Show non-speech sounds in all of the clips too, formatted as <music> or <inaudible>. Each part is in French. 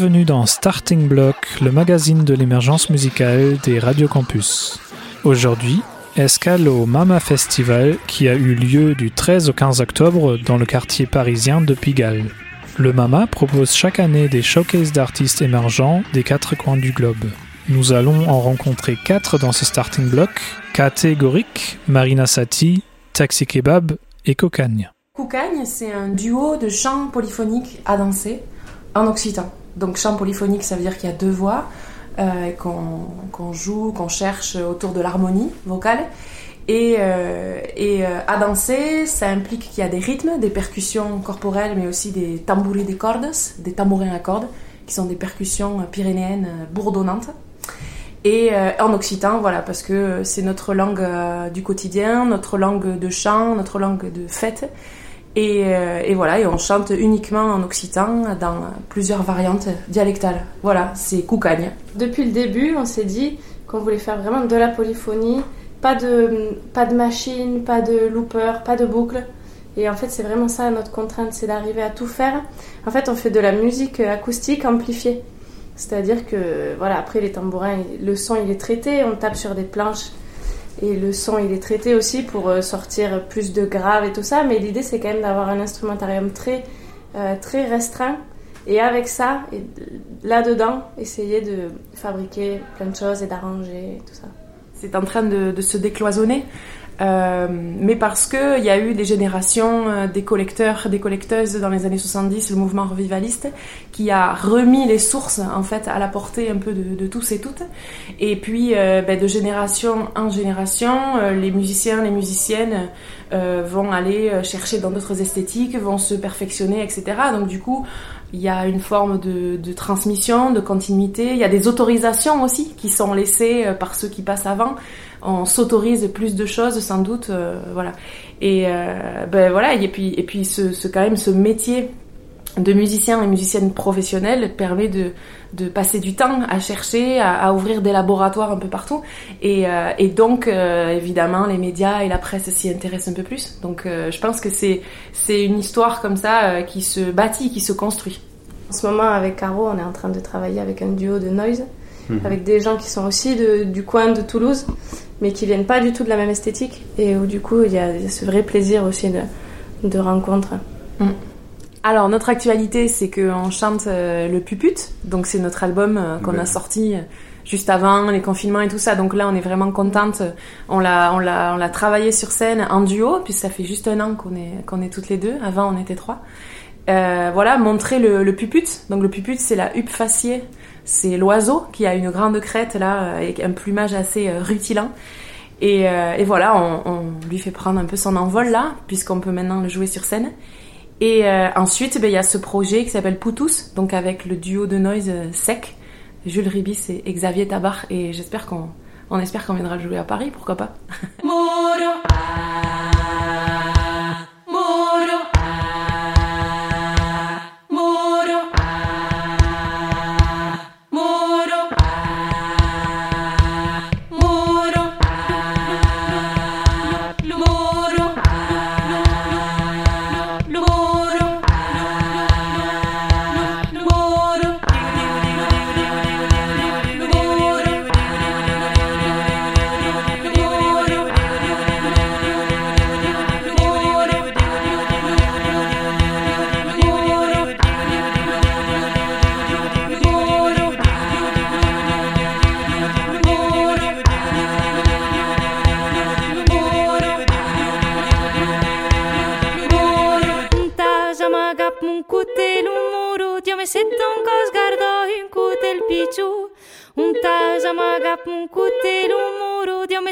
Bienvenue dans Starting Block, le magazine de l'émergence musicale des Radio Campus. Aujourd'hui, escale au Mama Festival qui a eu lieu du 13 au 15 octobre dans le quartier parisien de Pigalle. Le Mama propose chaque année des showcases d'artistes émergents des quatre coins du globe. Nous allons en rencontrer quatre dans ce starting block Catégorique, Marina Sati, Taxi Kebab et Cocagne. Cocagne, c'est un duo de chants polyphoniques à danser en occitan. Donc chant polyphonique, ça veut dire qu'il y a deux voix, euh, qu'on joue, qu'on cherche autour de l'harmonie vocale. Et, euh, euh, à danser, ça implique qu'il y a des rythmes, des percussions corporelles, mais aussi des tambouris des cordes, des tambourins à cordes, qui sont des percussions pyrénéennes bourdonnantes. Et en occitan, voilà, parce que c'est notre langue du quotidien, notre langue de chant, notre langue de fête. Euh, et, voilà, et on chante uniquement en occitan dans plusieurs variantes dialectales. Voilà, c'est Coucagne. Depuis le début, on s'est dit qu'on voulait faire vraiment de la polyphonie, pas de, pas de machine, pas de looper, pas de boucle. Et en fait, c'est vraiment ça notre contrainte, c'est d'arriver à tout faire. En fait, on fait de la musique acoustique amplifiée. C'est-à-dire que, voilà, après les tambourins, le son il est traité, on tape sur des planches et le son, il est traité aussi pour euh, sortir plus de graves et tout ça. Mais l'idée, c'est quand même d'avoir un instrumentarium très, euh, très restreint. Et avec ça, là-dedans, essayer de fabriquer plein de choses et d'arranger tout ça. C'est en train de se décloisonner. Euh, mais parce qu'il y a eu des générations euh, des collecteurs, des collecteuses dans les années 70, le mouvement revivaliste, qui a remis les sources en fait à la portée un peu de, tous et toutes. Et puis euh, ben, de génération en génération, les musiciens, les musiciennes vont aller chercher dans d'autres esthétiques, vont se perfectionner, etc. Donc du coup, il y a une forme de, transmission, de continuité. Il y a des autorisations aussi qui sont laissées par ceux qui passent avant on s'autorise plus de choses sans doute, euh, voilà. Et euh, ben voilà, et puis et puis ce, quand même ce métier de musicien et musicienne professionnelle permet de, de passer du temps à chercher, à, ouvrir des laboratoires un peu partout. Et, euh, donc, évidemment, les médias et la presse s'y intéressent un peu plus. Donc, je pense que c'est, c'est une histoire comme ça qui se bâtit, qui se construit. En ce moment, avec Caro, on est en train de travailler avec un duo de noise, mhm. avec des gens qui sont aussi de, du coin de Toulouse mais qui viennent pas du tout de la même esthétique et où du coup il y a ce vrai plaisir aussi de, de rencontre. Mm. Alors notre actualité c'est qu'on chante euh, le Puput, donc c'est notre album euh, qu'on a sorti euh, juste avant les confinements et tout ça. Donc là on est vraiment contente. On l'a on l'a on l'a travaillé sur scène en duo puis ça fait juste un an qu'on est qu'on est toutes les deux. Avant on était trois. Euh, voilà montrer le, le Puput. Donc le Puput c'est la huppe faciée c'est l'oiseau qui a une grande crête là, avec un plumage assez euh, rutilant. Et, euh, voilà, on, lui fait prendre un peu son envol là, puisqu'on peut maintenant le jouer sur scène. Et euh, ensuite, ben, il y a ce projet qui s'appelle Poutous, donc avec le duo de noise sec, Jules Ribis et Xavier Tabar. Et j'espère qu'on on espère qu'on viendra le jouer à Paris, pourquoi pas.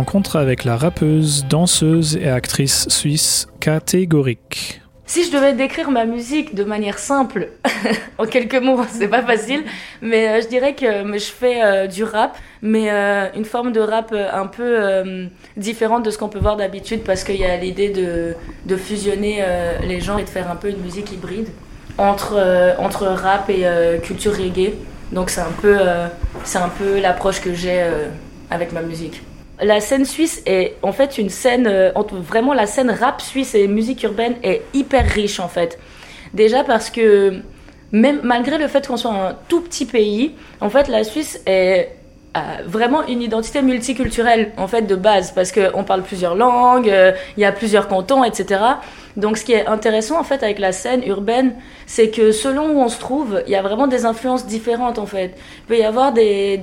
rencontre avec la rappeuse, danseuse et actrice suisse Catégorique. Si je devais décrire ma musique de manière simple, <laughs> en quelques mots, <laughs> c'est pas facile, mais euh, je dirais que je fais euh, du rap, mais euh, une forme de rap un peu différente de ce qu'on peut voir d'habitude, parce qu'il y a l'idée de, de fusionner les gens et de faire un peu une musique hybride entre, entre rap et culture reggae. Donc c'est un peu, c'est un peu l'approche que j'ai avec ma musique la scène suisse est en fait une scène, euh, vraiment la scène rap suisse et musique urbaine est hyper riche en fait. Déjà parce que même malgré le fait qu'on soit un tout petit pays, en fait la Suisse est vraiment une identité multiculturelle en fait de base parce qu'on parle plusieurs langues, euh, il y a plusieurs cantons, etc. Donc ce qui est intéressant en fait avec la scène urbaine, c'est que selon où on se trouve, il y a vraiment des influences différentes en fait. Il peut y avoir des,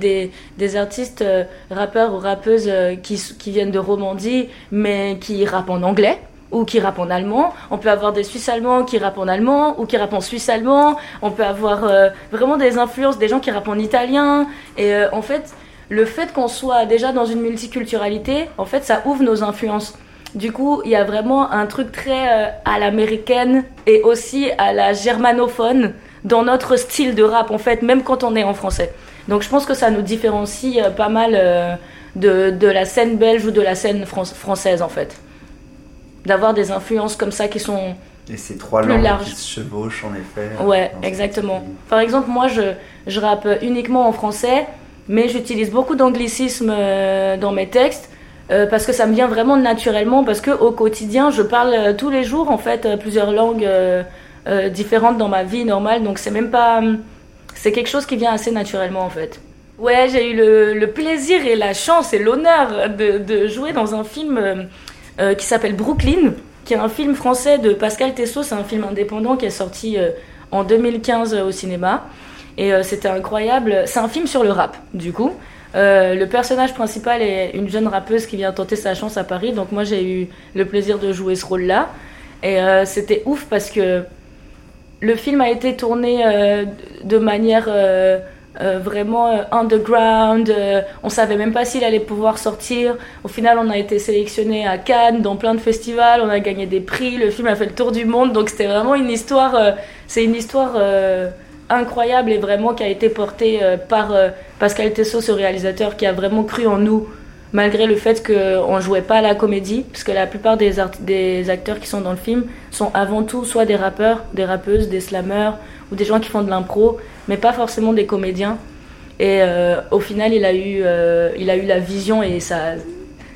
des, artistes euh, rappeurs ou rappeuses euh, qui, qui viennent de Romandie mais qui rappent en anglais ou qui rappent en allemand. On peut avoir des Suisses allemands qui rappent en allemand ou qui rappent en suisse allemand. On peut avoir euh, vraiment des influences des gens qui rappent en italien. Et en fait, le fait qu'on soit déjà dans une multiculturalité, en fait, ça ouvre nos influences. Du coup, il y a vraiment un truc très euh, à l'américaine et aussi à la germanophone dans notre style de rap, en fait, même quand on est en français. Donc je pense que ça nous différencie euh, pas mal euh, de, de, la scène belge ou de la scène française, en fait. D'avoir des influences comme ça qui sont et ces trois plus langues larges. qui se chevauchent en effet. Ouais, exactement. Par exemple, moi, je, je rappe uniquement en français, mais j'utilise beaucoup d'anglicismes dans mes textes euh, parce que ça me vient vraiment naturellement, parce que au quotidien, je parle euh, tous les jours en fait euh, plusieurs langues différentes dans ma vie normale, donc c'est même pas, c'est quelque chose qui vient assez naturellement en fait. Ouais, j'ai eu le, le, plaisir et la chance et l'honneur de, de, jouer dans un film qui s'appelle Brooklyn, qui est un film français de Pascal Tessot, c'est un film indépendant qui est sorti en 2015 au cinéma. Et c'était incroyable. C'est un film sur le rap, du coup. Euh, le personnage principal est une jeune rappeuse qui vient tenter sa chance à Paris, donc moi j'ai eu le plaisir de jouer ce rôle-là. Et euh, c'était ouf parce que le film a été tourné euh, de manière vraiment underground. on savait même pas s'il allait pouvoir sortir. Au final, on a été sélectionné à Cannes, dans plein de festivals, on a gagné des prix. Le film a fait le tour du monde, donc c'était vraiment une histoire. c'est une histoire incroyable et vraiment qui a été porté euh, par euh, Pascal Tessot, ce réalisateur qui a vraiment cru en nous malgré le fait qu'on ne jouait pas à la comédie, parce que la plupart des, acteurs qui sont dans le film sont avant tout soit des rappeurs, des rappeuses, des slammeurs, ou des gens qui font de l'impro, mais pas forcément des comédiens. Et euh, au final, il a, eu, il a eu la vision et ça,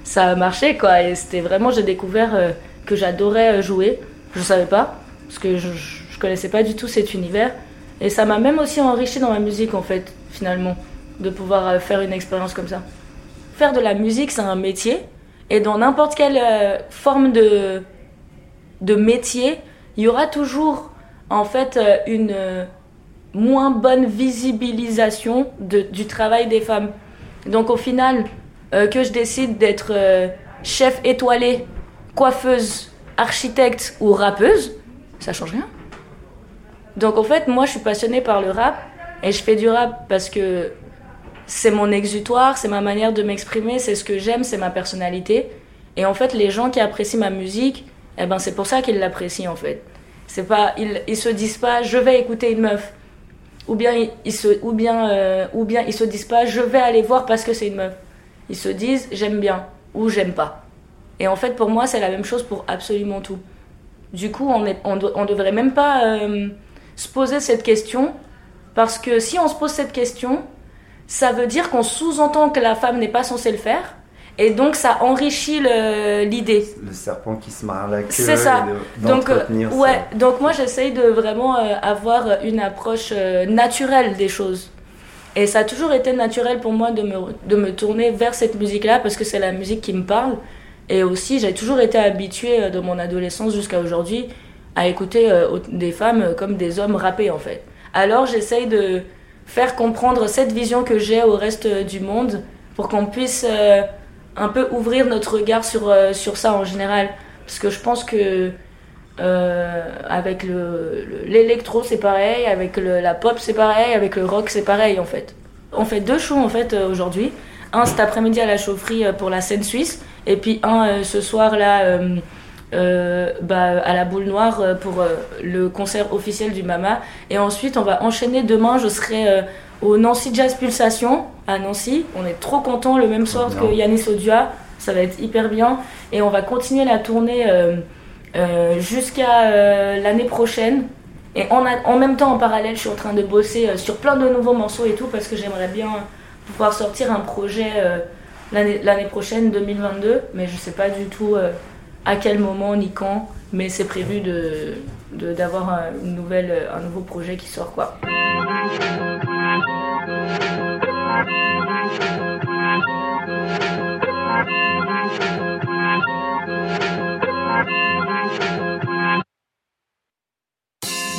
ça a marché, quoi. Et c'était vraiment, j'ai découvert que j'adorais jouer. Je ne savais pas, parce que je ne connaissais pas du tout cet univers. Et ça m'a même aussi enrichi dans ma musique, en fait, finalement, de pouvoir euh, faire une expérience comme ça. Faire de la musique, c'est un métier. Et dans n'importe quelle euh, forme de, de métier, il y aura toujours, en fait, euh, une moins bonne visibilisation du travail des femmes. Donc au final, que je décide d'être chef étoilé, coiffeuse, architecte ou rappeuse, ça change rien. Donc en fait, moi je suis passionnée par le rap et je fais du rap parce que c'est mon exutoire, c'est ma manière de m'exprimer, c'est ce que j'aime, c'est ma personnalité. Et en fait, les gens qui apprécient ma musique, eh ben c'est pour ça qu'ils l'apprécient en fait. C'est pas ils, ils se disent pas je vais écouter une meuf ou bien ils, se ou bien euh, ou bien ils se disent pas je vais aller voir parce que c'est une meuf. Ils se disent j'aime bien ou j'aime pas. Et en fait pour moi, c'est la même chose pour absolument tout. Du coup, on est on, devrait même pas euh, se poser cette question, parce que si on se pose cette question, ça veut dire qu'on sous-entend que la femme n'est pas censée le faire, et donc ça enrichit l'idée. Le, serpent qui se marre la queue. C'est ça. donc, euh, ouais, donc moi j'essaye de vraiment euh, avoir une approche euh, naturelle des choses. Et ça a toujours été naturel pour moi de me, de me tourner vers cette musique-là parce que c'est la musique qui me parle. Et aussi, j'ai toujours été habituée de mon adolescence jusqu'à aujourd'hui à écouter euh, des femmes comme des hommes rapper en fait. Alors j'essaye de faire comprendre cette vision que j'ai au reste du monde pour qu'on puisse euh, un peu ouvrir notre regard sur, euh, sur ça en général. Parce que je pense que Euh, avec le, le- l'électro c'est pareil, avec le- la pop c'est pareil, avec le rock c'est pareil en fait. On fait deux shows en fait euh, aujourd'hui. Un cet après-midi à la chaufferie euh, pour la scène suisse et puis un euh, ce soir là euh, bah, à la boule noire euh, pour euh, le concert officiel du Mama. Et ensuite on va enchaîner demain, je serai au Nancy Jazz Pulsation à Nancy. On est trop contents le même soir que. Yanis Odua, ça va être hyper bien. Et on va continuer la tournée jusqu'à l'année prochaine. Et en, a- en même temps, en parallèle, je suis en train de bosser euh, sur plein de nouveaux morceaux et tout parce que j'aimerais bien pouvoir sortir un projet euh, l'année l'année prochaine, 2022. Mais je sais pas du tout euh, à quel moment ni quand. Mais c'est prévu de de- d'avoir un, une nouvelle, un nouveau projet qui sort quoi.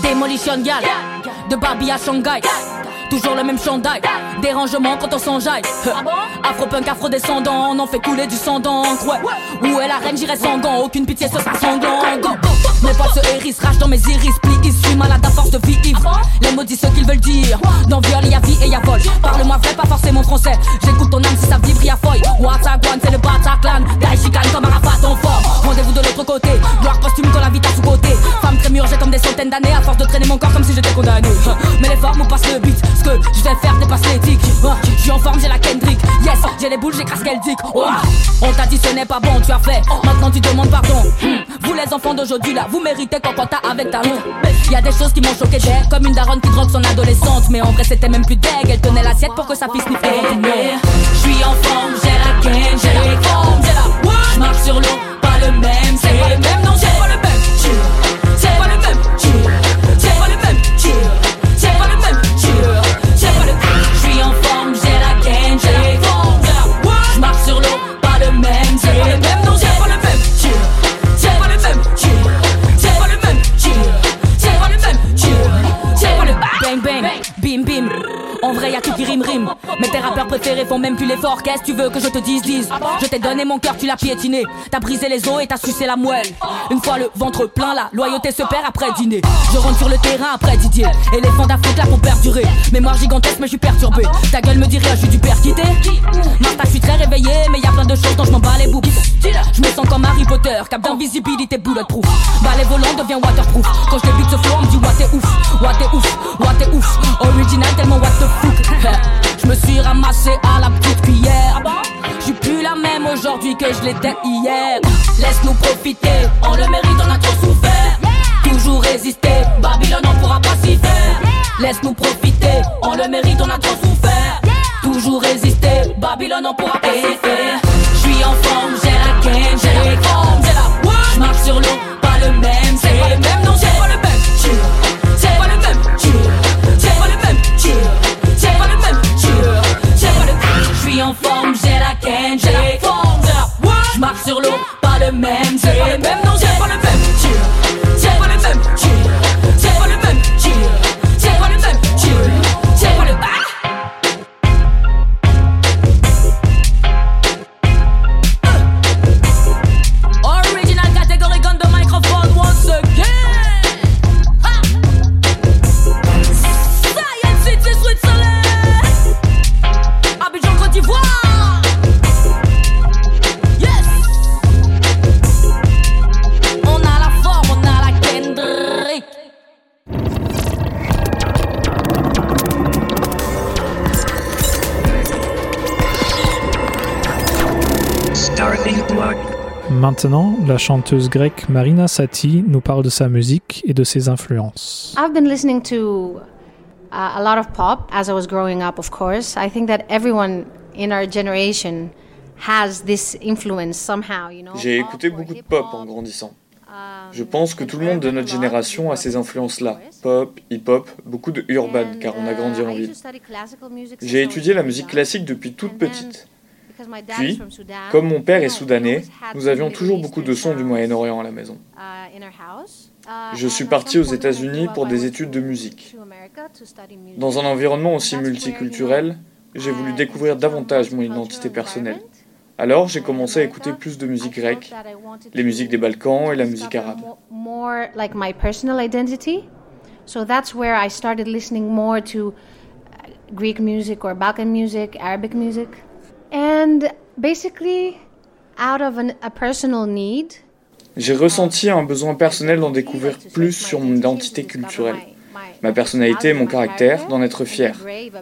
Demolition Gal, de Barbie à Shanghai. Toujours le même chandail, dérangement quand on s'enjaille. Afro-punk, afro-descendant, on en fait couler du sang d'encre. Ouais. Où est la reine, j'irai sans gants, aucune pitié, ce sera sanglant. Go. Mes poils se hérissent, rage dans mes iris, plis, suis malade à force de vie ivre. Les mots disent ce qu'ils veulent dire. Dans viol, y a vie et y a vol. Parle-moi vrai, pas forcément français. J'écoute ton âme si ça vibre, y a foy. Watagwan, c'est le Bataclan. Daishikan comme Arafat en fort. Rendez-vous de l'autre côté. Gloire posthume quand la vie t'a sous-côté. Femme trémure, j'ai comme des centaines d'années à force de traîner mon corps comme si j'étais condamné. Mais les formes ou passe le beat. Ce que je vais faire dépasse l'éthique. J'ai les boules, j'écrase qu'elle dit. Oh. On t'a dit ce n'est pas bon, tu as fait. Maintenant tu demandes pardon. Hmm. Vous les enfants d'aujourd'hui là, vous méritez qu'on compte avec ta honte. Y a des choses qui m'ont choqué d'elle, comme une daronne qui drogue son adolescente. Mais en vrai, c'était même plus deg. Elle tenait l'assiette pour que sa fille sniffe tout le monde. Je suis en forme, j'ai la gaine, j'ai la forme, j'ai la Je marche sur l'eau, pas le même, c'est pas le même, non, c'est pas le même. Préférés font même plus l'effort. Qu'est-ce que tu veux que je te dise, dise? Je t'ai donné mon cœur, tu l'as piétiné. T'as brisé les os et t'as sucé la moelle. Une fois le ventre plein, la loyauté se perd après dîner. Je rentre sur le terrain après Didier. Éléphant d'Afrique là pour perdurer. Mémoire gigantesque, mais je suis perturbé. Ta gueule me dit rien, je suis du père quitté. Martha, je suis très réveillé, mais y a plein de choses dont je m'en bats les boucs. Je me sens comme Harry Potter, cap d'invisibilité bulletproof. Balai volant devient waterproof. Quand je débute ce flow, on me dit what t'es ouf, what t'es ouf, what t'es ouf? Original tellement what the fuck. <laughs> Je me suis ramassé à la petite cuillère. Je suis plus la même aujourd'hui que je l'étais hier. Laisse-nous profiter, on le mérite, on a trop souffert. Toujours résister, Babylone on pourra pas s'y faire. Laisse-nous profiter, on le mérite, on a trop souffert. Toujours résister, Babylone on pourra pas s'y faire. Je suis en forme, j'ai la gaine, j'ai la forme, j'ai la Je marche sur l'eau, pas le même, même. Je la chanteuse grecque Marina Sati nous parle de sa musique et de ses influences. I've been listening to a lot of pop as I was growing up, of course. I think that everyone in our generation has this influence somehow, you know? J'ai pop écouté beaucoup de pop en grandissant. Um, Je pense que tout le monde de notre génération a ces influences-là. Pop, hip-hop, beaucoup de urban, car on a grandi uh, en I used ville. J'ai since I was étudié la very musique young. classique depuis toute petite. Puis, comme mon père est soudanais, nous avions toujours beaucoup de sons du Moyen-Orient à la maison. Je suis parti aux États-Unis pour des études de musique. Dans un environnement aussi multiculturel, j'ai voulu découvrir davantage mon identité personnelle. Alors j'ai commencé à écouter plus de musique grecque, les musiques des Balkans et la musique arabe. So that's where I started listening more to Greek music or Balkan music, Arabic music. And basically, out of an, a personal need, J'ai ressenti un besoin personnel d'en découvrir plus sur mon identité culturelle, ma personnalité et mon caractère, d'en être fier,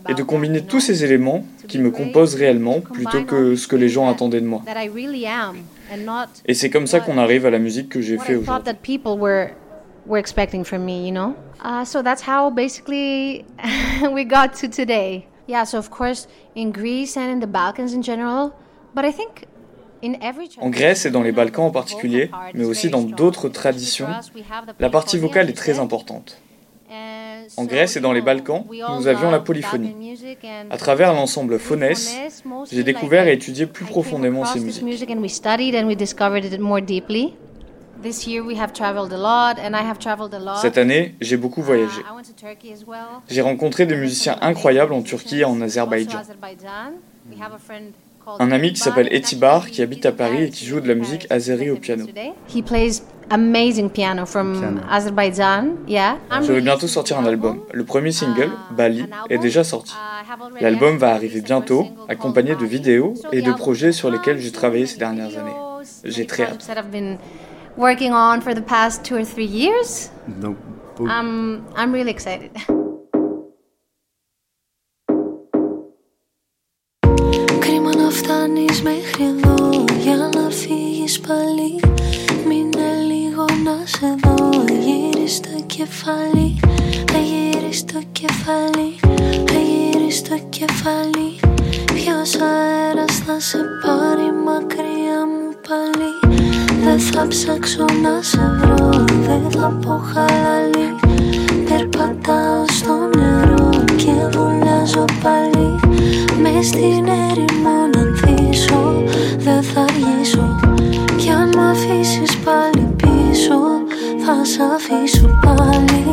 et de combiner tous ces éléments qui me composent réellement plutôt que ce que les gens attendaient de moi. Et c'est comme ça qu'on arrive à la musique que j'ai fait aujourd'hui. that people were were expecting from me, you know? So that's how basically <laughs> we got to today. Yeah. So of course, in Greece and in the Balkans in general, but I think in every En Grèce et dans les Balkans en particulier, mais aussi dans d'autres traditions, la partie vocale est très importante. En Grèce et dans les Balkans, nous avions la polyphonie. À travers l'ensemble Phonès, j'ai découvert et étudié plus profondément ces musiques. Cette année, j'ai beaucoup voyagé. I went to Turkey as well. J'ai rencontré des musiciens incroyables en Turquie et en Azerbaïdjan. Un ami qui s'appelle Etibar, qui habite à Paris et qui joue de la musique azérie au piano. He plays amazing piano from Piano. Azerbaijan. Yeah. Je vais bientôt sortir un album. Le premier single, Bali, est déjà sorti. L'album va arriver bientôt, accompagné de vidéos et de projets sur lesquels j'ai travaillé ces dernières années. J'ai très hâte. That I've been working on for the past two or three years. Donc, pour- I'm I'm really excited. Κρίμα να φτάνεις μέχρι εδώ για να φύγεις πάλι Μείνε λίγο να σε δω Γύρις το κεφάλι Γύρις το κεφάλι Γύρις το κεφάλι Ποιος αέρας θα σε πάρει μακριά μου πάλι Δεν θα ψάξω να σε βρω. Δεν θα πω χαλαλή Περπατάω στο νερό και βουλιάζω πάλι. Μες στην έρημο να ανθίσω Δεν θα αργήσω. Κι αν μ' αφήσεις πάλι πίσω Θα σ' αφήσω πάλι.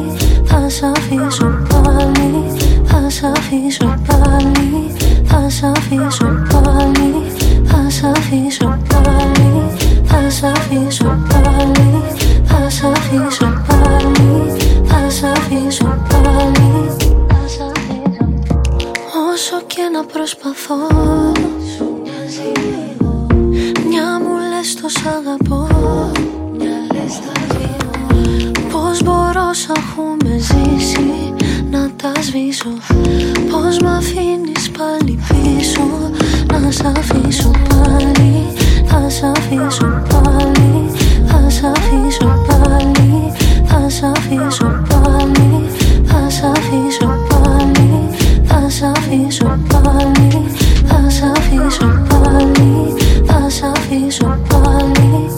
Θα σ' αφήσω πάλι. Θα σ' αφήσω πάλι. Θα σ' αφήσω πάλι. Θα σ' αφήσω πάλι. Θα σ' αφήσω πάλι Θα σ' αφήσω πάλι Θα σ' αφήσω πάλι. Θα σ' αφήσω Όσο και να προσπαθώ Μια μου λες το σ' αγαπώ. Πώς μπορώ σ' έχουμε ζήσει Να τα σβήσω. Πώς μ' αφήνεις πάλι πίσω Να σ' αφήσω πάλι Θα σ' αφήσω πάλι Θα σ' αφήσω πάλι Θα σ' αφήσω πάλι Θα σ' αφήσω πάλι Θα σ' αφήσω πάλι Θα σ' αφήσω πάλι Θα σ' αφήσω πάλι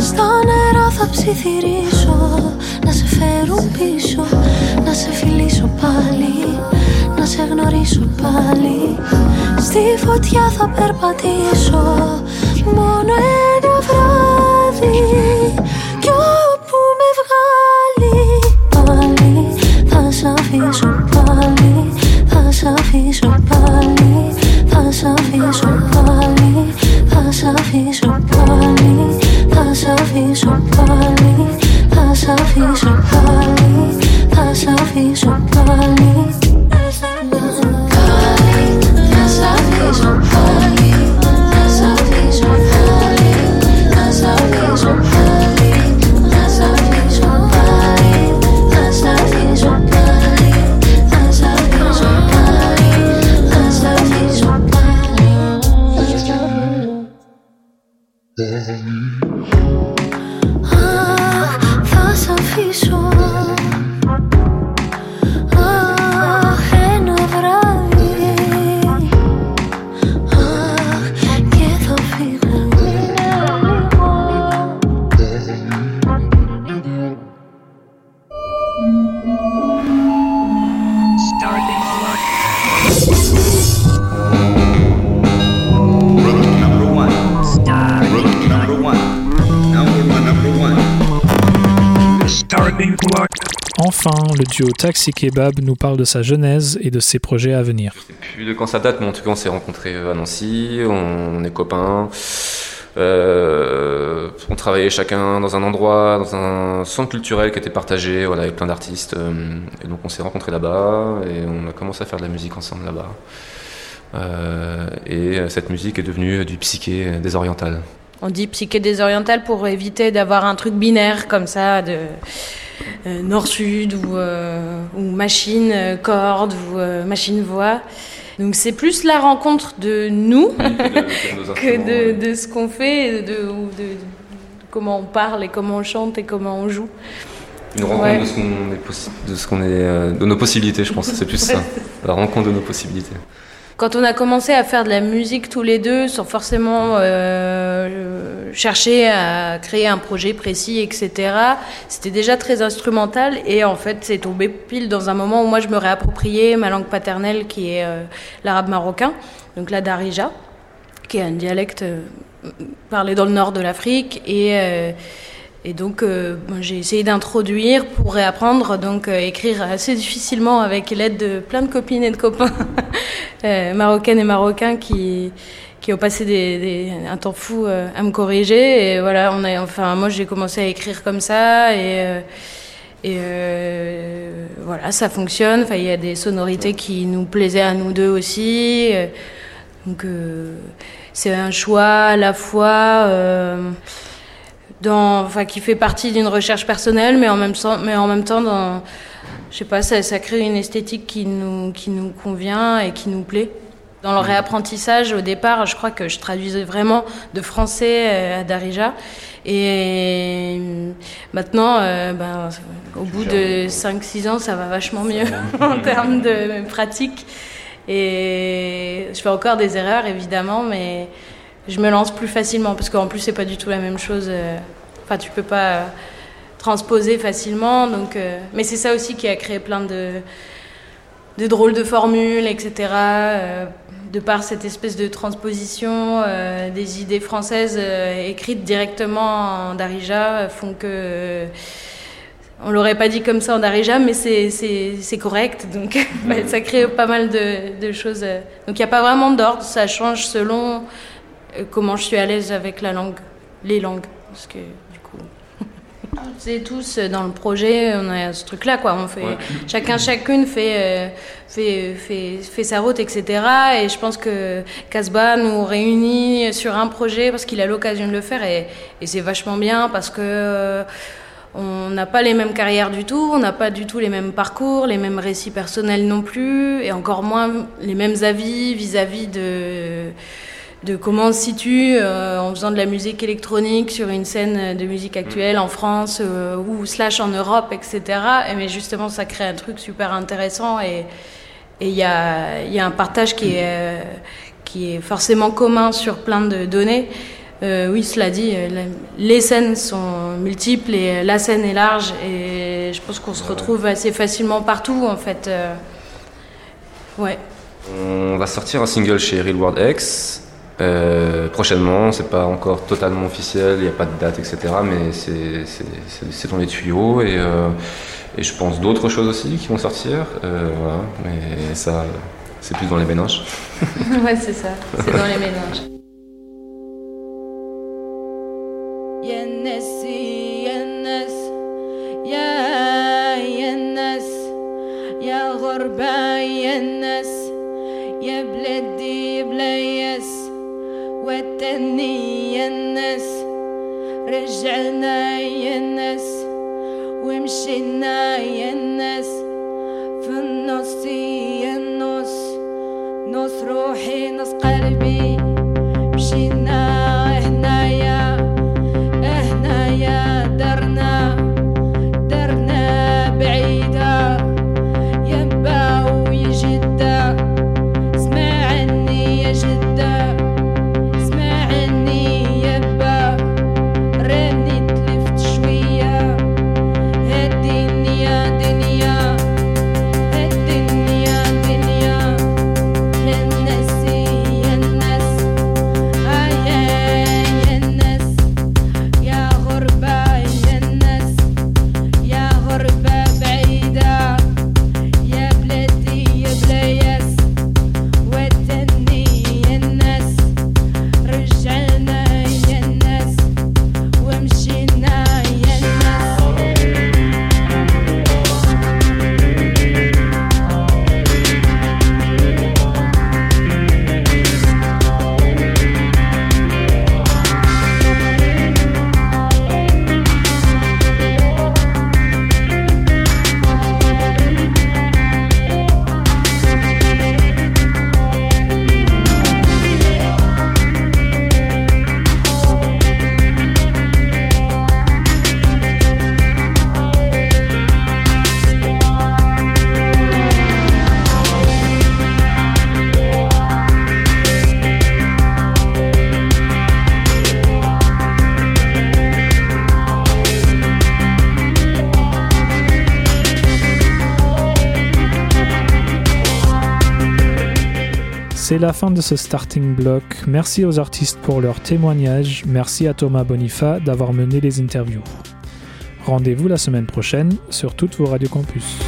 Στο νερό θα ψιθυρίσω Στη φωτιά θα περπατήσω. Μόνο ένα βράδυ. Κι όπου με βγάλει Πάλι θα σ' αφήσω πάλι Θα σ' αφήσω πάλι le duo Taxi Kebab nous parle de sa genèse et de ses projets à venir. Je sais plus de quand ça date, mais en tout cas, on s'est rencontrés à Nancy, on est copains. Euh, on travaillait chacun dans un endroit, dans un centre culturel qui était partagé, voilà, avec plein d'artistes. Euh, et donc on s'est rencontrés là-bas et on a commencé à faire de la musique ensemble là-bas. Euh, et cette musique est devenue du psyché désoriental. On dit psyché désoriental pour éviter d'avoir un truc binaire comme ça de nord-sud ou, ou machine corde ou machine voix. Donc c'est plus la rencontre de nous que de, <laughs> de, ce qu'on fait, de, de, comment on parle et comment on chante et comment on joue. Une rencontre de ce qu'on est, euh, de nos possibilités, je pense. C'est plus ça, <laughs> la rencontre de nos possibilités. Quand on a commencé à faire de la musique tous les deux, sans forcément euh, chercher à créer un projet précis, etc., c'était déjà très instrumental. Et en fait, c'est tombé pile dans un moment où moi, je me réappropriais ma langue paternelle, qui est euh, l'arabe marocain, donc la darija, qui est un dialecte euh, parlé dans le nord de l'Afrique. Et et donc, euh, j'ai essayé d'introduire pour réapprendre, donc euh, écrire assez difficilement avec l'aide de plein de copines et de copains <laughs> euh, marocaines et marocains qui qui ont passé des, des, un temps fou à me corriger. Et voilà, on a, enfin, moi, j'ai commencé à écrire comme ça et et voilà, ça fonctionne. Enfin, il y a des sonorités qui nous plaisaient à nous deux aussi. donc, c'est un choix à la fois dans, enfin, qui fait partie d'une recherche personnelle, mais en même temps, mais en même temps, dans, je sais pas, ça, ça crée une esthétique qui nous, qui nous convient et qui nous plaît. Dans le réapprentissage, au départ, je crois que je traduisais vraiment de français euh, à Darija. Et maintenant, euh, ben, au bout de 5-6 ans, ça va vachement mieux <laughs> en termes de pratique. Et je fais encore des erreurs, évidemment, mais je me lance plus facilement parce qu'en plus c'est pas du tout la même chose. Euh, enfin, tu peux pas euh, transposer facilement. Donc, euh, mais c'est ça aussi qui a créé plein de, drôles de formules, etc. de par cette espèce de transposition des idées françaises écrites directement en darija font que on l'aurait pas dit comme ça en darija, mais c'est correct. Donc, <laughs> ça crée pas mal de, de choses. Donc, il n'y a pas vraiment d'ordre. Ça change selon comment je suis à l'aise avec la langue, les langues. Parce que du coup, c'est tous euh, dans le projet, on a ce truc-là, quoi. On fait, chacun, chacune fait, euh, fait, fait, fait, sa route, etc. Et je pense que Casbah nous réunit sur un projet parce qu'il a l'occasion de le faire et, et c'est vachement bien parce que. on n'a pas les mêmes carrières du tout, on n'a pas du tout les mêmes parcours, les mêmes récits personnels non plus, et encore moins les mêmes avis vis-à-vis -vis de, de comment on se situe euh, en faisant de la musique électronique sur une scène de musique actuelle en France euh, ou slash en Europe, etc. Et, mais justement, ça crée un truc super intéressant et il y a, y a, un partage qui est, euh, qui est forcément commun sur plein de données. oui, cela dit, les scènes sont multiples et la scène est large et je pense qu'on se retrouve assez facilement partout en fait. ouais. On va sortir un single chez Real World X euh, prochainement, c'est pas encore totalement officiel, il n'y a pas de date, etc. Mais c'est dans les tuyaux et, euh, et je pense d'autres choses aussi qui vont sortir. Euh, voilà, mais ça, c'est plus dans les ménages. <laughs> ouais, c'est ça, c'est dans les ménages. ودني يا الناس رجعنا يا الناس ومشينا يا الناس. في النص يا النص نص روحي نص قلبي. C'est la fin de ce starting block. Merci aux artistes pour leurs témoignages. Merci à Thomas Bonifa d'avoir mené les interviews. Rendez-vous la semaine prochaine sur toutes vos radios campus.